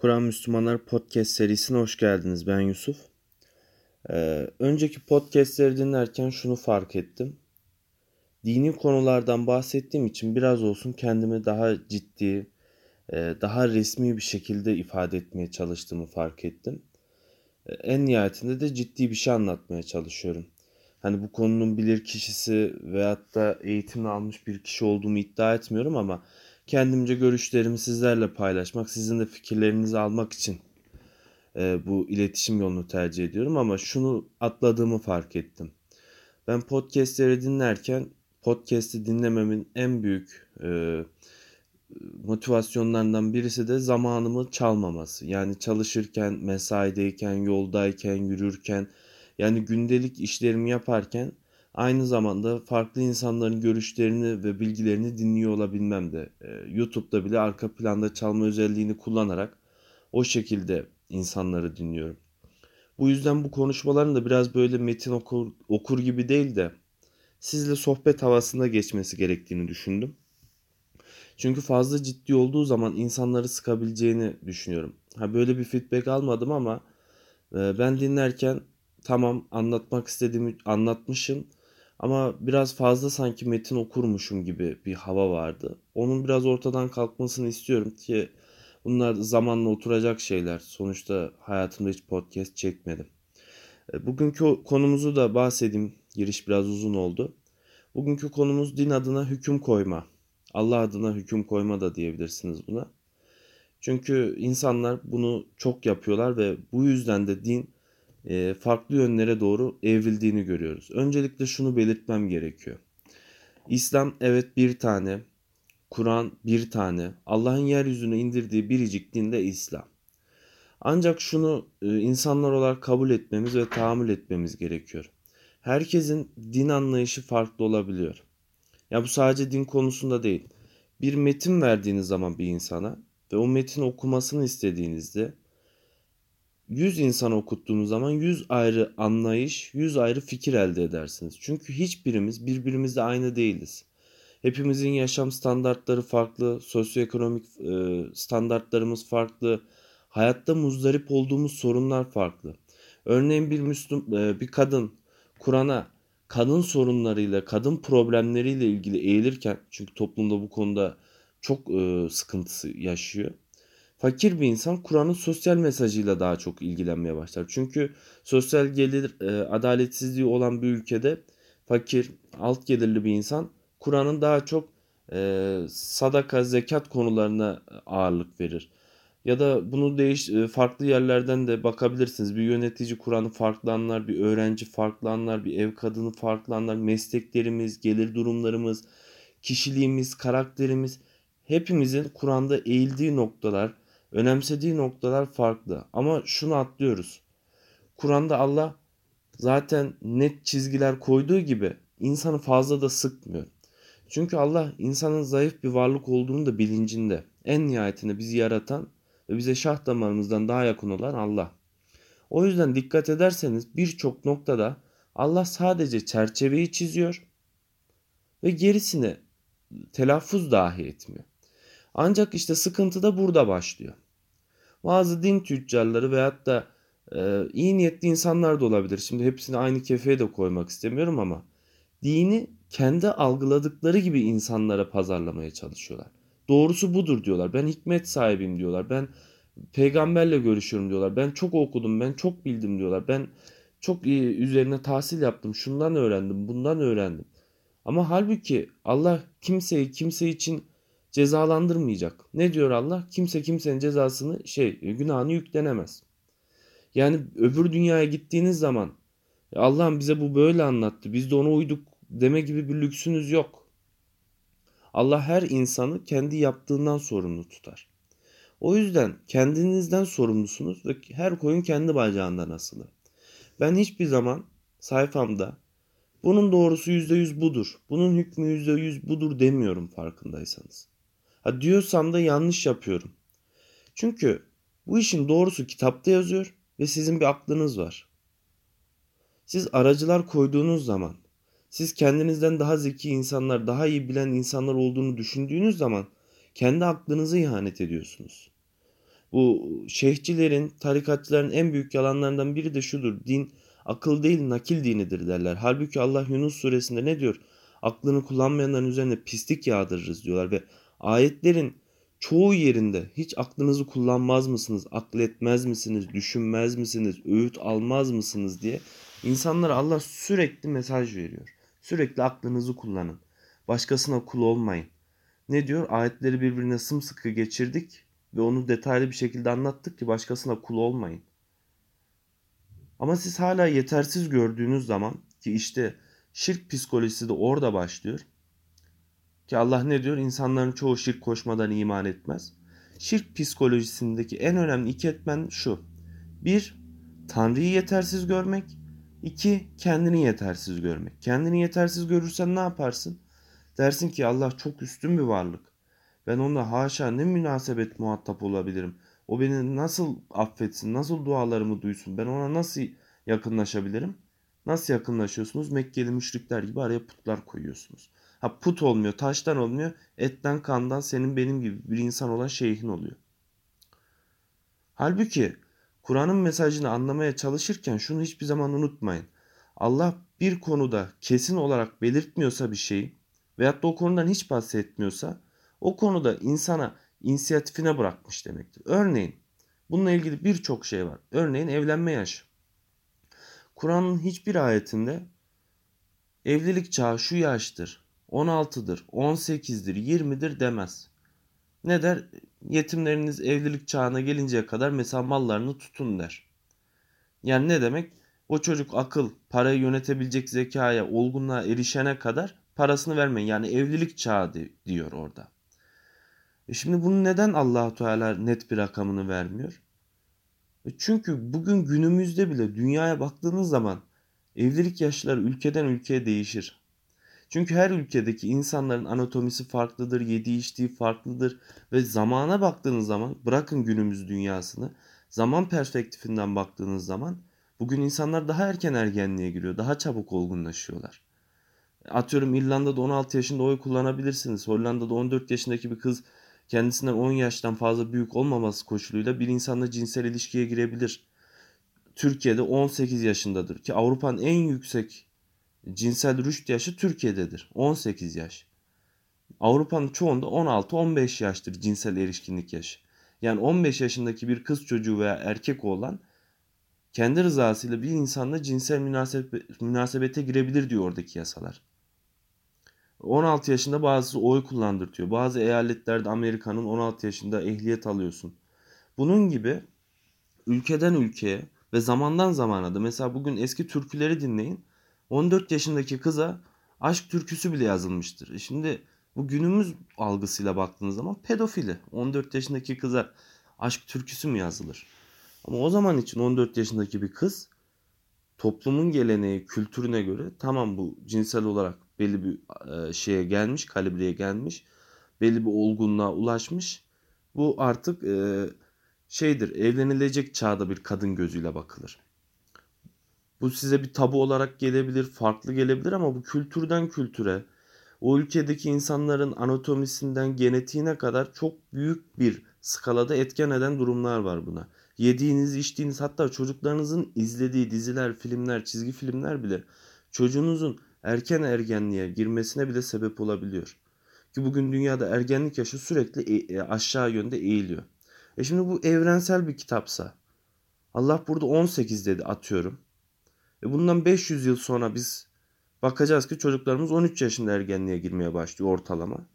Kur'an Müslümanlar Podcast serisine hoş geldiniz. Ben Yusuf. Ee, önceki podcastleri dinlerken şunu fark ettim. Dini konulardan bahsettiğim için biraz olsun kendimi daha ciddi, e, daha resmi bir şekilde ifade etmeye çalıştığımı fark ettim. E, en nihayetinde de ciddi bir şey anlatmaya çalışıyorum. Hani bu konunun bilir kişisi veyahut da eğitim almış bir kişi olduğumu iddia etmiyorum ama kendimce görüşlerimi sizlerle paylaşmak, sizin de fikirlerinizi almak için e, bu iletişim yolunu tercih ediyorum ama şunu atladığımı fark ettim. Ben podcastleri dinlerken podcast'i dinlememin en büyük e, motivasyonlarından birisi de zamanımı çalmaması. Yani çalışırken, mesaideyken, yoldayken, yürürken yani gündelik işlerimi yaparken aynı zamanda farklı insanların görüşlerini ve bilgilerini dinliyor olabilmem de e, YouTube'da bile arka planda çalma özelliğini kullanarak o şekilde insanları dinliyorum. Bu yüzden bu konuşmaların da biraz böyle metin okur, okur gibi değil de sizle sohbet havasında geçmesi gerektiğini düşündüm. Çünkü fazla ciddi olduğu zaman insanları sıkabileceğini düşünüyorum. Ha böyle bir feedback almadım ama e, ben dinlerken tamam anlatmak istediğimi anlatmışım ama biraz fazla sanki metin okurmuşum gibi bir hava vardı. Onun biraz ortadan kalkmasını istiyorum ki bunlar zamanla oturacak şeyler. Sonuçta hayatımda hiç podcast çekmedim. E, bugünkü konumuzu da bahsedeyim. Giriş biraz uzun oldu. Bugünkü konumuz din adına hüküm koyma. Allah adına hüküm koyma da diyebilirsiniz buna. Çünkü insanlar bunu çok yapıyorlar ve bu yüzden de din farklı yönlere doğru evrildiğini görüyoruz. Öncelikle şunu belirtmem gerekiyor. İslam evet bir tane, Kur'an bir tane, Allah'ın yeryüzüne indirdiği biricik din de İslam. Ancak şunu e, insanlar olarak kabul etmemiz ve tahammül etmemiz gerekiyor. Herkesin din anlayışı farklı olabiliyor. Ya bu sadece din konusunda değil. Bir metin verdiğiniz zaman bir insana ve o metin okumasını istediğinizde 100 insan okuttuğunuz zaman 100 ayrı anlayış, 100 ayrı fikir elde edersiniz. Çünkü hiçbirimiz birbirimizle aynı değiliz. Hepimizin yaşam standartları farklı, sosyoekonomik e, standartlarımız farklı, hayatta muzdarip olduğumuz sorunlar farklı. Örneğin bir Müslüm, e, bir kadın Kur'an'a kadın sorunlarıyla, kadın problemleriyle ilgili eğilirken çünkü toplumda bu konuda çok e, sıkıntısı yaşıyor fakir bir insan Kur'an'ın sosyal mesajıyla daha çok ilgilenmeye başlar. Çünkü sosyal gelir e, adaletsizliği olan bir ülkede fakir, alt gelirli bir insan Kur'an'ın daha çok e, sadaka, zekat konularına ağırlık verir. Ya da bunu değiş e, farklı yerlerden de bakabilirsiniz. Bir yönetici Kur'an'ı farklı anlar, bir öğrenci farklı anlar, bir ev kadını farklı anlar. Mesleklerimiz, gelir durumlarımız, kişiliğimiz, karakterimiz hepimizin Kur'an'da eğildiği noktalar, önemsediği noktalar farklı. Ama şunu atlıyoruz. Kur'an'da Allah zaten net çizgiler koyduğu gibi insanı fazla da sıkmıyor. Çünkü Allah insanın zayıf bir varlık olduğunu da bilincinde. En nihayetinde bizi yaratan ve bize şah damarımızdan daha yakın olan Allah. O yüzden dikkat ederseniz birçok noktada Allah sadece çerçeveyi çiziyor ve gerisini telaffuz dahi etmiyor. Ancak işte sıkıntı da burada başlıyor. Bazı din tüccarları veyahut da e, iyi niyetli insanlar da olabilir. Şimdi hepsini aynı kefeye de koymak istemiyorum ama dini kendi algıladıkları gibi insanlara pazarlamaya çalışıyorlar. Doğrusu budur diyorlar. Ben hikmet sahibim diyorlar. Ben peygamberle görüşüyorum diyorlar. Ben çok okudum, ben çok bildim diyorlar. Ben çok iyi üzerine tahsil yaptım. Şundan öğrendim, bundan öğrendim. Ama halbuki Allah kimseyi kimse için cezalandırmayacak. Ne diyor Allah? Kimse kimsenin cezasını şey günahını yüklenemez. Yani öbür dünyaya gittiğiniz zaman Allah'ım bize bu böyle anlattı. Biz de ona uyduk deme gibi bir lüksünüz yok. Allah her insanı kendi yaptığından sorumlu tutar. O yüzden kendinizden sorumlusunuz ve her koyun kendi bacağından asılı. Ben hiçbir zaman sayfamda bunun doğrusu %100 budur, bunun hükmü %100 budur demiyorum farkındaysanız. Ha diyorsam da yanlış yapıyorum. Çünkü bu işin doğrusu kitapta yazıyor ve sizin bir aklınız var. Siz aracılar koyduğunuz zaman, siz kendinizden daha zeki insanlar, daha iyi bilen insanlar olduğunu düşündüğünüz zaman kendi aklınızı ihanet ediyorsunuz. Bu şeyhçilerin, tarikatçıların en büyük yalanlarından biri de şudur. Din akıl değil nakil dinidir derler. Halbuki Allah Yunus suresinde ne diyor? Aklını kullanmayanların üzerine pislik yağdırırız diyorlar ve ayetlerin çoğu yerinde hiç aklınızı kullanmaz mısınız, akletmez misiniz, düşünmez misiniz, öğüt almaz mısınız diye insanlara Allah sürekli mesaj veriyor. Sürekli aklınızı kullanın. Başkasına kul olmayın. Ne diyor? Ayetleri birbirine sımsıkı geçirdik ve onu detaylı bir şekilde anlattık ki başkasına kul olmayın. Ama siz hala yetersiz gördüğünüz zaman ki işte şirk psikolojisi de orada başlıyor. Ki Allah ne diyor? İnsanların çoğu şirk koşmadan iman etmez. Şirk psikolojisindeki en önemli iki etmen şu. Bir, Tanrı'yı yetersiz görmek. İki, kendini yetersiz görmek. Kendini yetersiz görürsen ne yaparsın? Dersin ki Allah çok üstün bir varlık. Ben onunla haşa ne münasebet muhatap olabilirim. O beni nasıl affetsin, nasıl dualarımı duysun, ben ona nasıl yakınlaşabilirim? Nasıl yakınlaşıyorsunuz? Mekkeli müşrikler gibi araya putlar koyuyorsunuz. Ha put olmuyor, taştan olmuyor, etten kandan senin benim gibi bir insan olan şeyhin oluyor. Halbuki Kur'an'ın mesajını anlamaya çalışırken şunu hiçbir zaman unutmayın. Allah bir konuda kesin olarak belirtmiyorsa bir şeyi veyahut da o konudan hiç bahsetmiyorsa o konuda insana inisiyatifine bırakmış demektir. Örneğin bununla ilgili birçok şey var. Örneğin evlenme yaşı. Kur'an'ın hiçbir ayetinde evlilik çağı şu yaştır, 16'dır, 18'dir, 20'dir demez. Ne der? Yetimleriniz evlilik çağına gelinceye kadar mesela mallarını tutun der. Yani ne demek? O çocuk akıl, parayı yönetebilecek zekaya, olgunluğa erişene kadar parasını vermeyin. Yani evlilik çağı diyor orada. E şimdi bunu neden Allahu Teala net bir rakamını vermiyor? E çünkü bugün günümüzde bile dünyaya baktığınız zaman evlilik yaşları ülkeden ülkeye değişir. Çünkü her ülkedeki insanların anatomisi farklıdır, yediği içtiği farklıdır ve zamana baktığınız zaman bırakın günümüz dünyasını zaman perspektifinden baktığınız zaman bugün insanlar daha erken ergenliğe giriyor, daha çabuk olgunlaşıyorlar. Atıyorum İrlanda'da 16 yaşında oy kullanabilirsiniz. Hollanda'da 14 yaşındaki bir kız kendisinden 10 yaştan fazla büyük olmaması koşuluyla bir insanla cinsel ilişkiye girebilir. Türkiye'de 18 yaşındadır ki Avrupa'nın en yüksek cinsel rüşt yaşı Türkiye'dedir. 18 yaş. Avrupa'nın çoğunda 16-15 yaştır cinsel erişkinlik yaşı. Yani 15 yaşındaki bir kız çocuğu veya erkek olan kendi rızasıyla bir insanla cinsel münasebete girebilir diyor oradaki yasalar. 16 yaşında bazısı oy kullandırtıyor. Bazı eyaletlerde Amerika'nın 16 yaşında ehliyet alıyorsun. Bunun gibi ülkeden ülkeye ve zamandan zamana da mesela bugün eski türküleri dinleyin. 14 yaşındaki kıza aşk türküsü bile yazılmıştır. E şimdi bu günümüz algısıyla baktığınız zaman pedofili. 14 yaşındaki kıza aşk türküsü mü yazılır? Ama o zaman için 14 yaşındaki bir kız toplumun geleneği, kültürüne göre tamam bu cinsel olarak belli bir e, şeye gelmiş, kalibreye gelmiş, belli bir olgunluğa ulaşmış. Bu artık e, şeydir, evlenilecek çağda bir kadın gözüyle bakılır. Bu size bir tabu olarak gelebilir, farklı gelebilir ama bu kültürden kültüre, o ülkedeki insanların anatomisinden genetiğine kadar çok büyük bir skalada etken eden durumlar var buna. Yediğiniz, içtiğiniz hatta çocuklarınızın izlediği diziler, filmler, çizgi filmler bile çocuğunuzun erken ergenliğe girmesine bile sebep olabiliyor. Ki bugün dünyada ergenlik yaşı sürekli e, e, aşağı yönde eğiliyor. E şimdi bu evrensel bir kitapsa Allah burada 18 dedi atıyorum. E bundan 500 yıl sonra biz bakacağız ki çocuklarımız 13 yaşında ergenliğe girmeye başlıyor ortalama.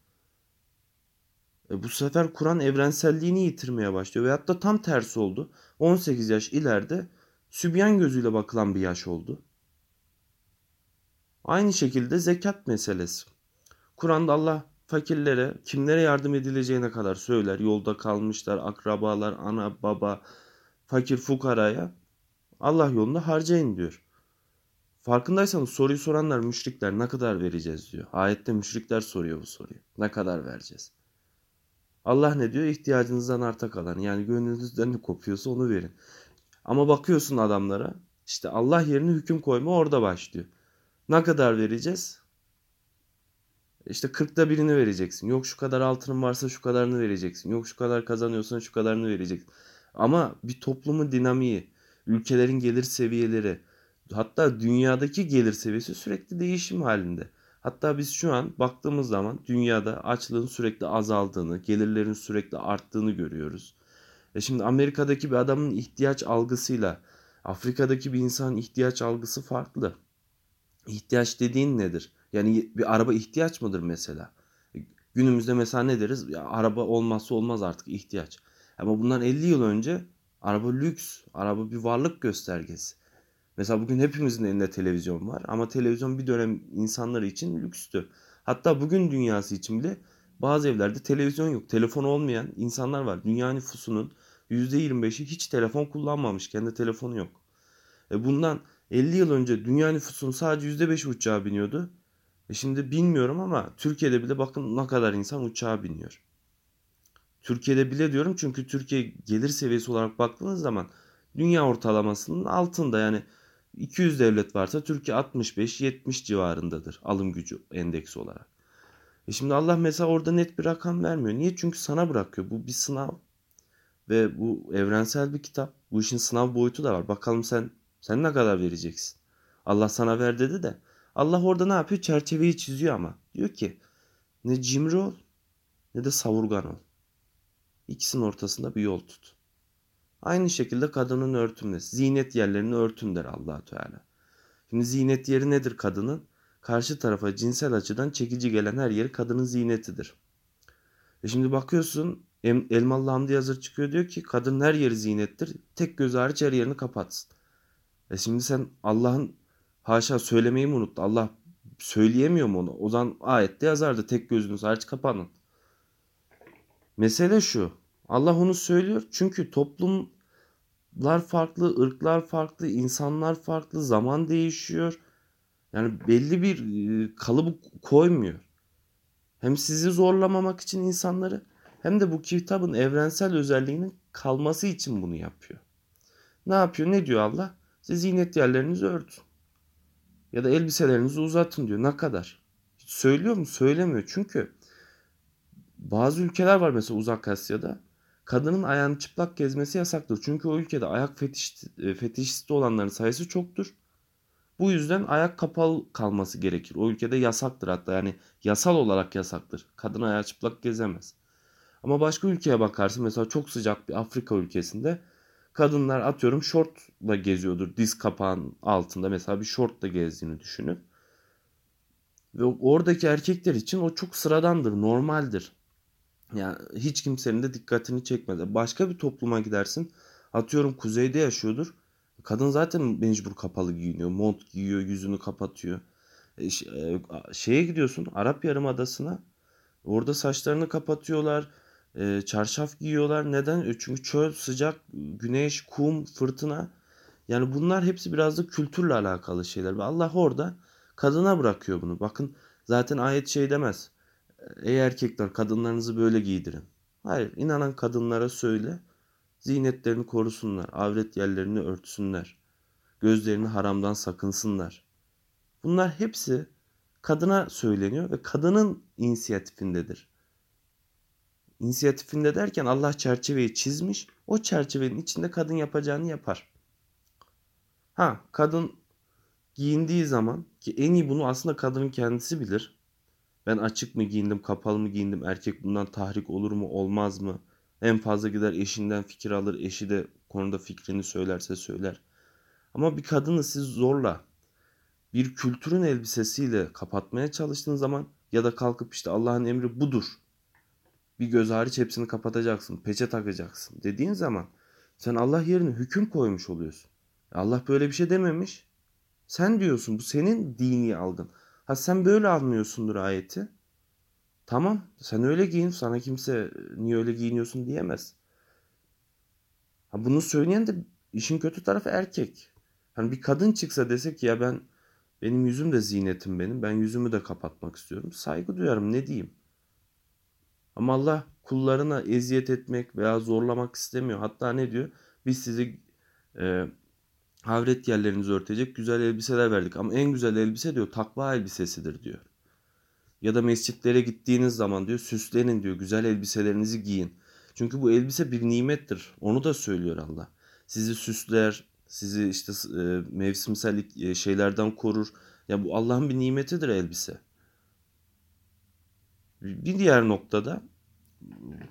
E bu sefer Kur'an evrenselliğini yitirmeye başlıyor. Veyahut da tam tersi oldu. 18 yaş ileride sübyan gözüyle bakılan bir yaş oldu. Aynı şekilde zekat meselesi. Kur'an'da Allah fakirlere, kimlere yardım edileceğine kadar söyler. Yolda kalmışlar, akrabalar, ana, baba, fakir fukaraya Allah yolunda harcayın diyor. Farkındaysanız soruyu soranlar müşrikler ne kadar vereceğiz diyor. Ayette müşrikler soruyor bu soruyu. Ne kadar vereceğiz? Allah ne diyor? İhtiyacınızdan arta kalan yani gönlünüzden ne kopuyorsa onu verin. Ama bakıyorsun adamlara işte Allah yerine hüküm koyma orada başlıyor. Ne kadar vereceğiz? İşte 40'ta birini vereceksin. Yok şu kadar altının varsa şu kadarını vereceksin. Yok şu kadar kazanıyorsan şu kadarını vereceksin. Ama bir toplumun dinamiği, ülkelerin gelir seviyeleri, hatta dünyadaki gelir seviyesi sürekli değişim halinde. Hatta biz şu an baktığımız zaman dünyada açlığın sürekli azaldığını, gelirlerin sürekli arttığını görüyoruz. E şimdi Amerika'daki bir adamın ihtiyaç algısıyla Afrika'daki bir insanın ihtiyaç algısı farklı. İhtiyaç dediğin nedir? Yani bir araba ihtiyaç mıdır mesela? E, günümüzde mesela ne deriz? Ya, araba olmazsa olmaz artık ihtiyaç. Ama bundan 50 yıl önce araba lüks, araba bir varlık göstergesi. Mesela bugün hepimizin elinde televizyon var ama televizyon bir dönem insanları için lükstü. Hatta bugün dünyası için bile bazı evlerde televizyon yok. Telefon olmayan insanlar var. Dünya nüfusunun %25'i hiç telefon kullanmamış. Kendi telefonu yok. E bundan 50 yıl önce dünya nüfusunun sadece %5 uçağa biniyordu. E şimdi bilmiyorum ama Türkiye'de bile bakın ne kadar insan uçağa biniyor. Türkiye'de bile diyorum çünkü Türkiye gelir seviyesi olarak baktığınız zaman dünya ortalamasının altında yani 200 devlet varsa Türkiye 65-70 civarındadır alım gücü endeksi olarak. E şimdi Allah mesela orada net bir rakam vermiyor. Niye? Çünkü sana bırakıyor. Bu bir sınav. Ve bu evrensel bir kitap. Bu işin sınav boyutu da var. Bakalım sen sen ne kadar vereceksin? Allah sana ver dedi de. Allah orada ne yapıyor? Çerçeveyi çiziyor ama. Diyor ki ne cimri ol ne de savurgan ol. İkisinin ortasında bir yol tut. Aynı şekilde kadının örtünmesi. Zinet yerlerini örtün der allah Teala. Şimdi zinet yeri nedir kadının? Karşı tarafa cinsel açıdan çekici gelen her yeri kadının zinetidir. E şimdi bakıyorsun Elmalı Hamdi Yazır çıkıyor diyor ki kadın her yeri zinettir. Tek göz hariç her yerini kapatsın. E şimdi sen Allah'ın haşa söylemeyi mi unuttu? Allah söyleyemiyor mu onu? O zaman ayette yazardı tek gözünüz hariç kapanın. Mesele şu. Allah onu söylüyor. Çünkü toplumlar farklı, ırklar farklı, insanlar farklı, zaman değişiyor. Yani belli bir e, kalıbı koymuyor. Hem sizi zorlamamak için insanları hem de bu kitabın evrensel özelliğinin kalması için bunu yapıyor. Ne yapıyor? Ne diyor Allah? Siz zinet yerlerinizi örtün. Ya da elbiselerinizi uzatın diyor. Ne kadar? Söylüyor mu? Söylemiyor. Çünkü bazı ülkeler var mesela Uzak Asya'da. Kadının ayağını çıplak gezmesi yasaktır. Çünkü o ülkede ayak fetiş, e, fetişisti olanların sayısı çoktur. Bu yüzden ayak kapalı kalması gerekir. O ülkede yasaktır hatta yani yasal olarak yasaktır. Kadın ayağı çıplak gezemez. Ama başka ülkeye bakarsın mesela çok sıcak bir Afrika ülkesinde kadınlar atıyorum şortla geziyordur diz kapağın altında mesela bir şortla gezdiğini düşünün. Ve oradaki erkekler için o çok sıradandır, normaldir. Yani hiç kimsenin de dikkatini çekmedi. Başka bir topluma gidersin. Atıyorum kuzeyde yaşıyordur. Kadın zaten mecbur kapalı giyiniyor. Mont giyiyor, yüzünü kapatıyor. E, e şeye gidiyorsun Arap Yarımadası'na. Orada saçlarını kapatıyorlar. E, çarşaf giyiyorlar. Neden? E, çünkü çöl, sıcak, güneş, kum, fırtına. Yani bunlar hepsi biraz da kültürle alakalı şeyler. Ve Allah orada kadına bırakıyor bunu. Bakın zaten ayet şey demez. Ey erkekler kadınlarınızı böyle giydirin. Hayır inanan kadınlara söyle. Zinetlerini korusunlar. Avret yerlerini örtsünler. Gözlerini haramdan sakınsınlar. Bunlar hepsi kadına söyleniyor ve kadının inisiyatifindedir. İnisiyatifinde derken Allah çerçeveyi çizmiş. O çerçevenin içinde kadın yapacağını yapar. Ha kadın giyindiği zaman ki en iyi bunu aslında kadının kendisi bilir. Ben açık mı giyindim, kapalı mı giyindim, erkek bundan tahrik olur mu, olmaz mı? En fazla gider eşinden fikir alır, eşi de konuda fikrini söylerse söyler. Ama bir kadını siz zorla bir kültürün elbisesiyle kapatmaya çalıştığın zaman ya da kalkıp işte Allah'ın emri budur. Bir göz hariç hepsini kapatacaksın, peçe takacaksın dediğin zaman sen Allah yerine hüküm koymuş oluyorsun. Allah böyle bir şey dememiş. Sen diyorsun bu senin dini algın. Ha sen böyle anlıyorsundur ayeti. Tamam sen öyle giyin sana kimse niye öyle giyiniyorsun diyemez. Ha bunu söyleyen de işin kötü tarafı erkek. Hani bir kadın çıksa desek ya ben benim yüzüm de zinetim benim. Ben yüzümü de kapatmak istiyorum. Saygı duyarım ne diyeyim. Ama Allah kullarına eziyet etmek veya zorlamak istemiyor. Hatta ne diyor? Biz sizi e, havret yerlerinizi örtecek güzel elbiseler verdik. Ama en güzel elbise diyor takva elbisesidir diyor. Ya da mescitlere gittiğiniz zaman diyor süslenin diyor. Güzel elbiselerinizi giyin. Çünkü bu elbise bir nimettir. Onu da söylüyor Allah. Sizi süsler, sizi işte e, mevsimsel e, şeylerden korur. Ya bu Allah'ın bir nimetidir elbise. Bir diğer noktada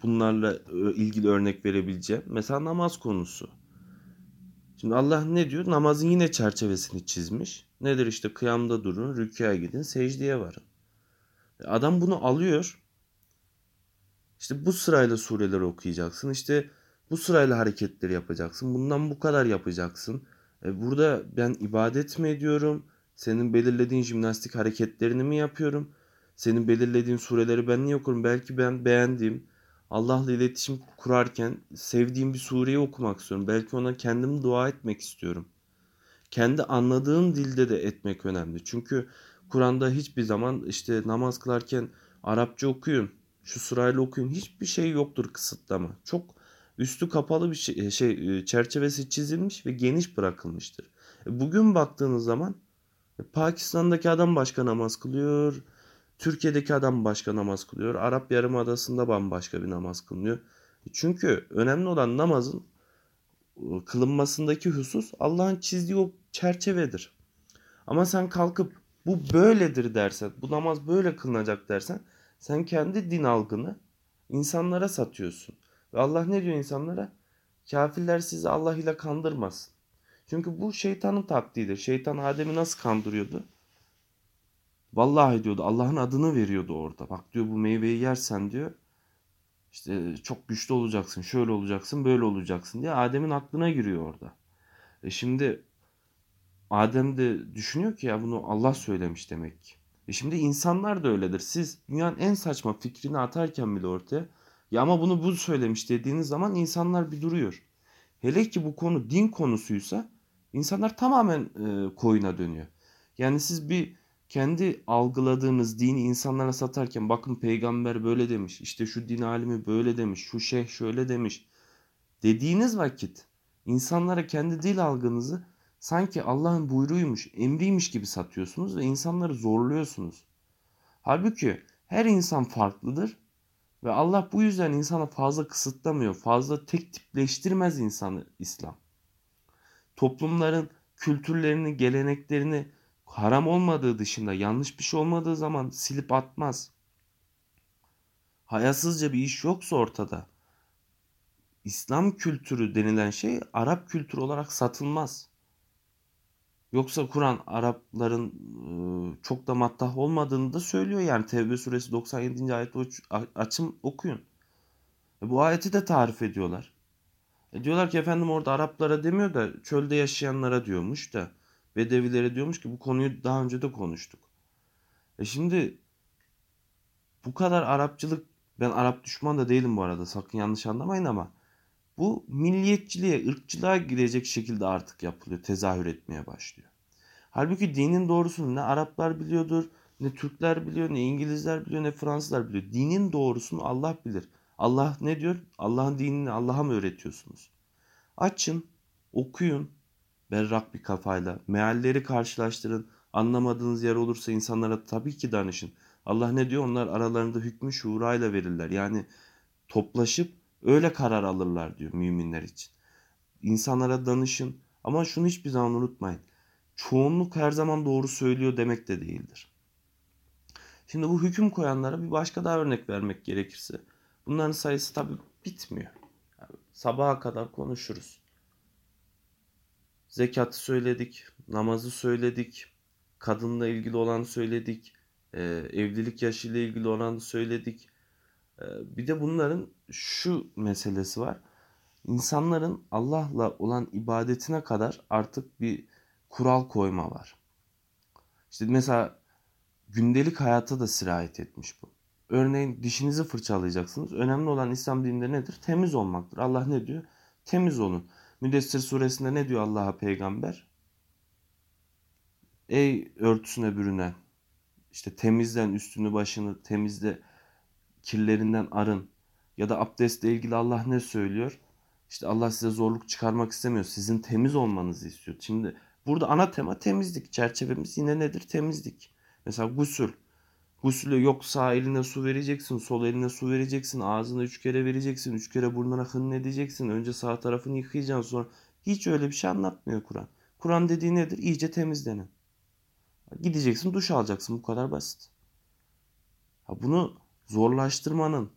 bunlarla e, ilgili örnek verebileceğim. Mesela namaz konusu. Şimdi Allah ne diyor? Namazın yine çerçevesini çizmiş. Nedir işte kıyamda durun, rükûya gidin, secdeye varın. Adam bunu alıyor. İşte bu sırayla sureleri okuyacaksın. İşte bu sırayla hareketleri yapacaksın. Bundan bu kadar yapacaksın. E burada ben ibadet mi ediyorum? Senin belirlediğin jimnastik hareketlerini mi yapıyorum? Senin belirlediğin sureleri ben niye okurum? Belki ben beğendiğim, Allah'la iletişim kurarken sevdiğim bir sureyi okumak istiyorum. Belki ona kendim dua etmek istiyorum. Kendi anladığım dilde de etmek önemli. Çünkü Kur'an'da hiçbir zaman işte namaz kılarken Arapça okuyun, şu sırayla okuyun hiçbir şey yoktur kısıtlama. Çok üstü kapalı bir şey, şey e, çerçevesi çizilmiş ve geniş bırakılmıştır. E, bugün baktığınız zaman e, Pakistan'daki adam başka namaz kılıyor. Türkiye'deki adam başka namaz kılıyor. Arap Yarımadası'nda bambaşka bir namaz kılınıyor. Çünkü önemli olan namazın kılınmasındaki husus Allah'ın çizdiği o çerçevedir. Ama sen kalkıp bu böyledir dersen, bu namaz böyle kılınacak dersen sen kendi din algını insanlara satıyorsun. Ve Allah ne diyor insanlara? Kafirler sizi Allah ile kandırmasın. Çünkü bu şeytanın taktiğidir. Şeytan Adem'i nasıl kandırıyordu? Vallahi diyordu Allah'ın adını veriyordu orada. Bak diyor bu meyveyi yersen diyor işte çok güçlü olacaksın, şöyle olacaksın, böyle olacaksın diye Adem'in aklına giriyor orada. E şimdi Adem de düşünüyor ki ya bunu Allah söylemiş demek ki. E şimdi insanlar da öyledir. Siz dünyanın en saçma fikrini atarken bile ortaya ya ama bunu bu söylemiş dediğiniz zaman insanlar bir duruyor. Hele ki bu konu din konusuysa insanlar tamamen e, koyuna dönüyor. Yani siz bir kendi algıladığınız dini insanlara satarken bakın peygamber böyle demiş, işte şu din alimi böyle demiş, şu şeyh şöyle demiş dediğiniz vakit insanlara kendi dil algınızı sanki Allah'ın buyruğuymuş, emriymiş gibi satıyorsunuz ve insanları zorluyorsunuz. Halbuki her insan farklıdır ve Allah bu yüzden insana fazla kısıtlamıyor, fazla tek tipleştirmez insanı İslam. Toplumların kültürlerini, geleneklerini haram olmadığı dışında yanlış bir şey olmadığı zaman silip atmaz. Hayasızca bir iş yoksa ortada. İslam kültürü denilen şey Arap kültürü olarak satılmaz. Yoksa Kur'an Arapların e, çok da mattah olmadığını da söylüyor. Yani Tevbe suresi 97. ayet açım okuyun. E, bu ayeti de tarif ediyorlar. E, diyorlar ki efendim orada Araplara demiyor da çölde yaşayanlara diyormuş da. Bedevilere diyormuş ki bu konuyu daha önce de konuştuk. E şimdi bu kadar Arapçılık ben Arap düşman da değilim bu arada sakın yanlış anlamayın ama bu milliyetçiliğe, ırkçılığa girecek şekilde artık yapılıyor, tezahür etmeye başlıyor. Halbuki dinin doğrusunu ne Araplar biliyordur, ne Türkler biliyor, ne İngilizler biliyor, ne Fransızlar biliyor. Dinin doğrusunu Allah bilir. Allah ne diyor? Allah'ın dinini Allah'a mı öğretiyorsunuz? Açın, okuyun, berrak bir kafayla. Mealleri karşılaştırın. Anlamadığınız yer olursa insanlara tabii ki danışın. Allah ne diyor? Onlar aralarında hükmü şuurayla verirler. Yani toplaşıp öyle karar alırlar diyor müminler için. İnsanlara danışın. Ama şunu hiçbir zaman unutmayın. Çoğunluk her zaman doğru söylüyor demek de değildir. Şimdi bu hüküm koyanlara bir başka daha örnek vermek gerekirse. Bunların sayısı tabii bitmiyor. Yani sabaha kadar konuşuruz. Zekatı söyledik, namazı söyledik, kadınla ilgili olanı söyledik, e, evlilik yaşıyla ilgili olanı söyledik. E, bir de bunların şu meselesi var. İnsanların Allah'la olan ibadetine kadar artık bir kural koyma var. İşte mesela gündelik hayata da sirayet etmiş bu. Örneğin dişinizi fırçalayacaksınız. Önemli olan İslam dininde nedir? Temiz olmaktır. Allah ne diyor? Temiz olun. Müdessir suresinde ne diyor Allah'a peygamber? Ey örtüsüne bürünen işte temizlen üstünü başını temizle kirlerinden arın. Ya da abdestle ilgili Allah ne söylüyor? İşte Allah size zorluk çıkarmak istemiyor. Sizin temiz olmanızı istiyor. Şimdi burada ana tema temizlik. Çerçevemiz yine nedir? Temizlik. Mesela gusül. Gusülü yok sağ eline su vereceksin, sol eline su vereceksin, ağzına üç kere vereceksin, üç kere burnuna hın edeceksin. Önce sağ tarafını yıkayacaksın sonra. Hiç öyle bir şey anlatmıyor Kur'an. Kur'an dediği nedir? İyice temizlenin. Gideceksin duş alacaksın bu kadar basit. Ha bunu zorlaştırmanın,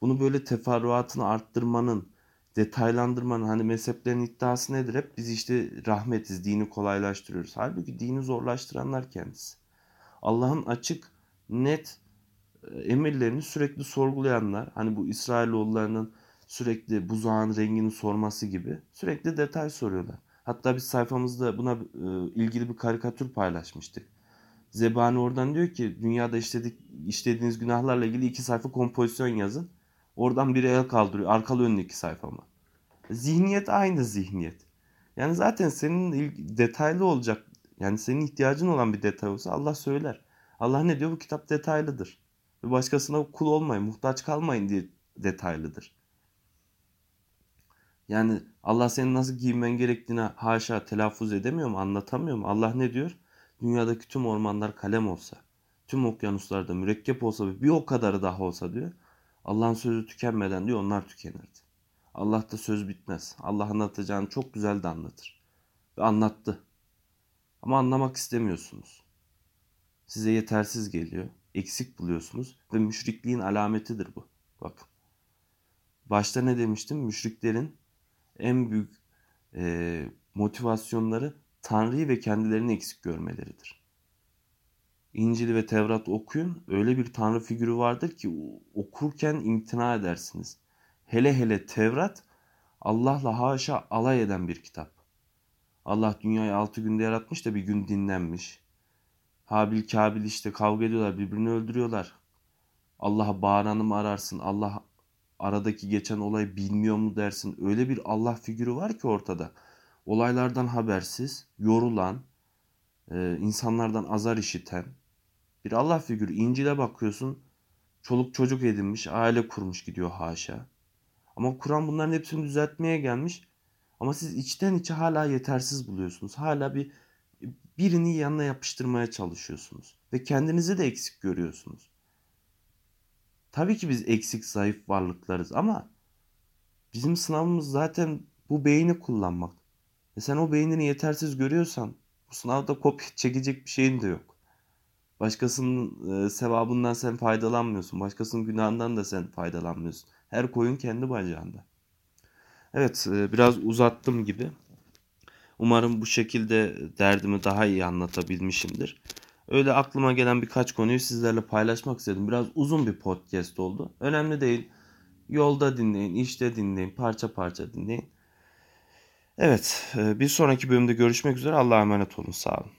bunu böyle teferruatını arttırmanın, detaylandırmanın hani mezheplerin iddiası nedir? Hep biz işte rahmetiz, dini kolaylaştırıyoruz. Halbuki dini zorlaştıranlar kendisi. Allah'ın açık, net e, emirlerini sürekli sorgulayanlar, hani bu İsrailoğullarının sürekli buzağın rengini sorması gibi sürekli detay soruyorlar. Hatta biz sayfamızda buna e, ilgili bir karikatür paylaşmıştık. Zebani oradan diyor ki dünyada işledik, işlediğiniz günahlarla ilgili iki sayfa kompozisyon yazın. Oradan biri el kaldırıyor. Arkalı önlü iki sayfa? Zihniyet aynı zihniyet. Yani zaten senin detaylı olacak. Yani senin ihtiyacın olan bir detay olsa Allah söyler. Allah ne diyor? Bu kitap detaylıdır. Ve başkasına kul olmayın, muhtaç kalmayın diye detaylıdır. Yani Allah senin nasıl giymen gerektiğini haşa telaffuz edemiyor mu, anlatamıyor mu? Allah ne diyor? Dünyadaki tüm ormanlar kalem olsa, tüm okyanuslarda mürekkep olsa ve bir o kadarı daha olsa diyor. Allah'ın sözü tükenmeden diyor onlar tükenirdi. Allah'ta söz bitmez. Allah anlatacağını çok güzel de anlatır. Ve anlattı. Ama anlamak istemiyorsunuz. Size yetersiz geliyor. Eksik buluyorsunuz. Ve müşrikliğin alametidir bu. Bakın. Başta ne demiştim? Müşriklerin en büyük e, motivasyonları Tanrı'yı ve kendilerini eksik görmeleridir. İncil ve Tevrat okuyun. Öyle bir Tanrı figürü vardır ki okurken imtina edersiniz. Hele hele Tevrat Allah'la haşa alay eden bir kitap. Allah dünyayı altı günde yaratmış da bir gün dinlenmiş. Habil Kabil işte kavga ediyorlar birbirini öldürüyorlar. Allah'a bağıranı mı ararsın? Allah aradaki geçen olayı bilmiyor mu dersin? Öyle bir Allah figürü var ki ortada. Olaylardan habersiz, yorulan, e, insanlardan azar işiten bir Allah figürü. İncil'e bakıyorsun çoluk çocuk edinmiş, aile kurmuş gidiyor haşa. Ama Kur'an bunların hepsini düzeltmeye gelmiş. Ama siz içten içe hala yetersiz buluyorsunuz. Hala bir birini yanına yapıştırmaya çalışıyorsunuz. Ve kendinizi de eksik görüyorsunuz. Tabii ki biz eksik zayıf varlıklarız ama bizim sınavımız zaten bu beyni kullanmak. E sen o beynini yetersiz görüyorsan bu sınavda kopya çekecek bir şeyin de yok. Başkasının e, sevabından sen faydalanmıyorsun. Başkasının günahından da sen faydalanmıyorsun. Her koyun kendi bacağında. Evet e, biraz uzattım gibi. Umarım bu şekilde derdimi daha iyi anlatabilmişimdir. Öyle aklıma gelen birkaç konuyu sizlerle paylaşmak istedim. Biraz uzun bir podcast oldu. Önemli değil. Yolda dinleyin, işte dinleyin, parça parça dinleyin. Evet, e, bir sonraki bölümde görüşmek üzere. Allah'a emanet olun. Sağ olun.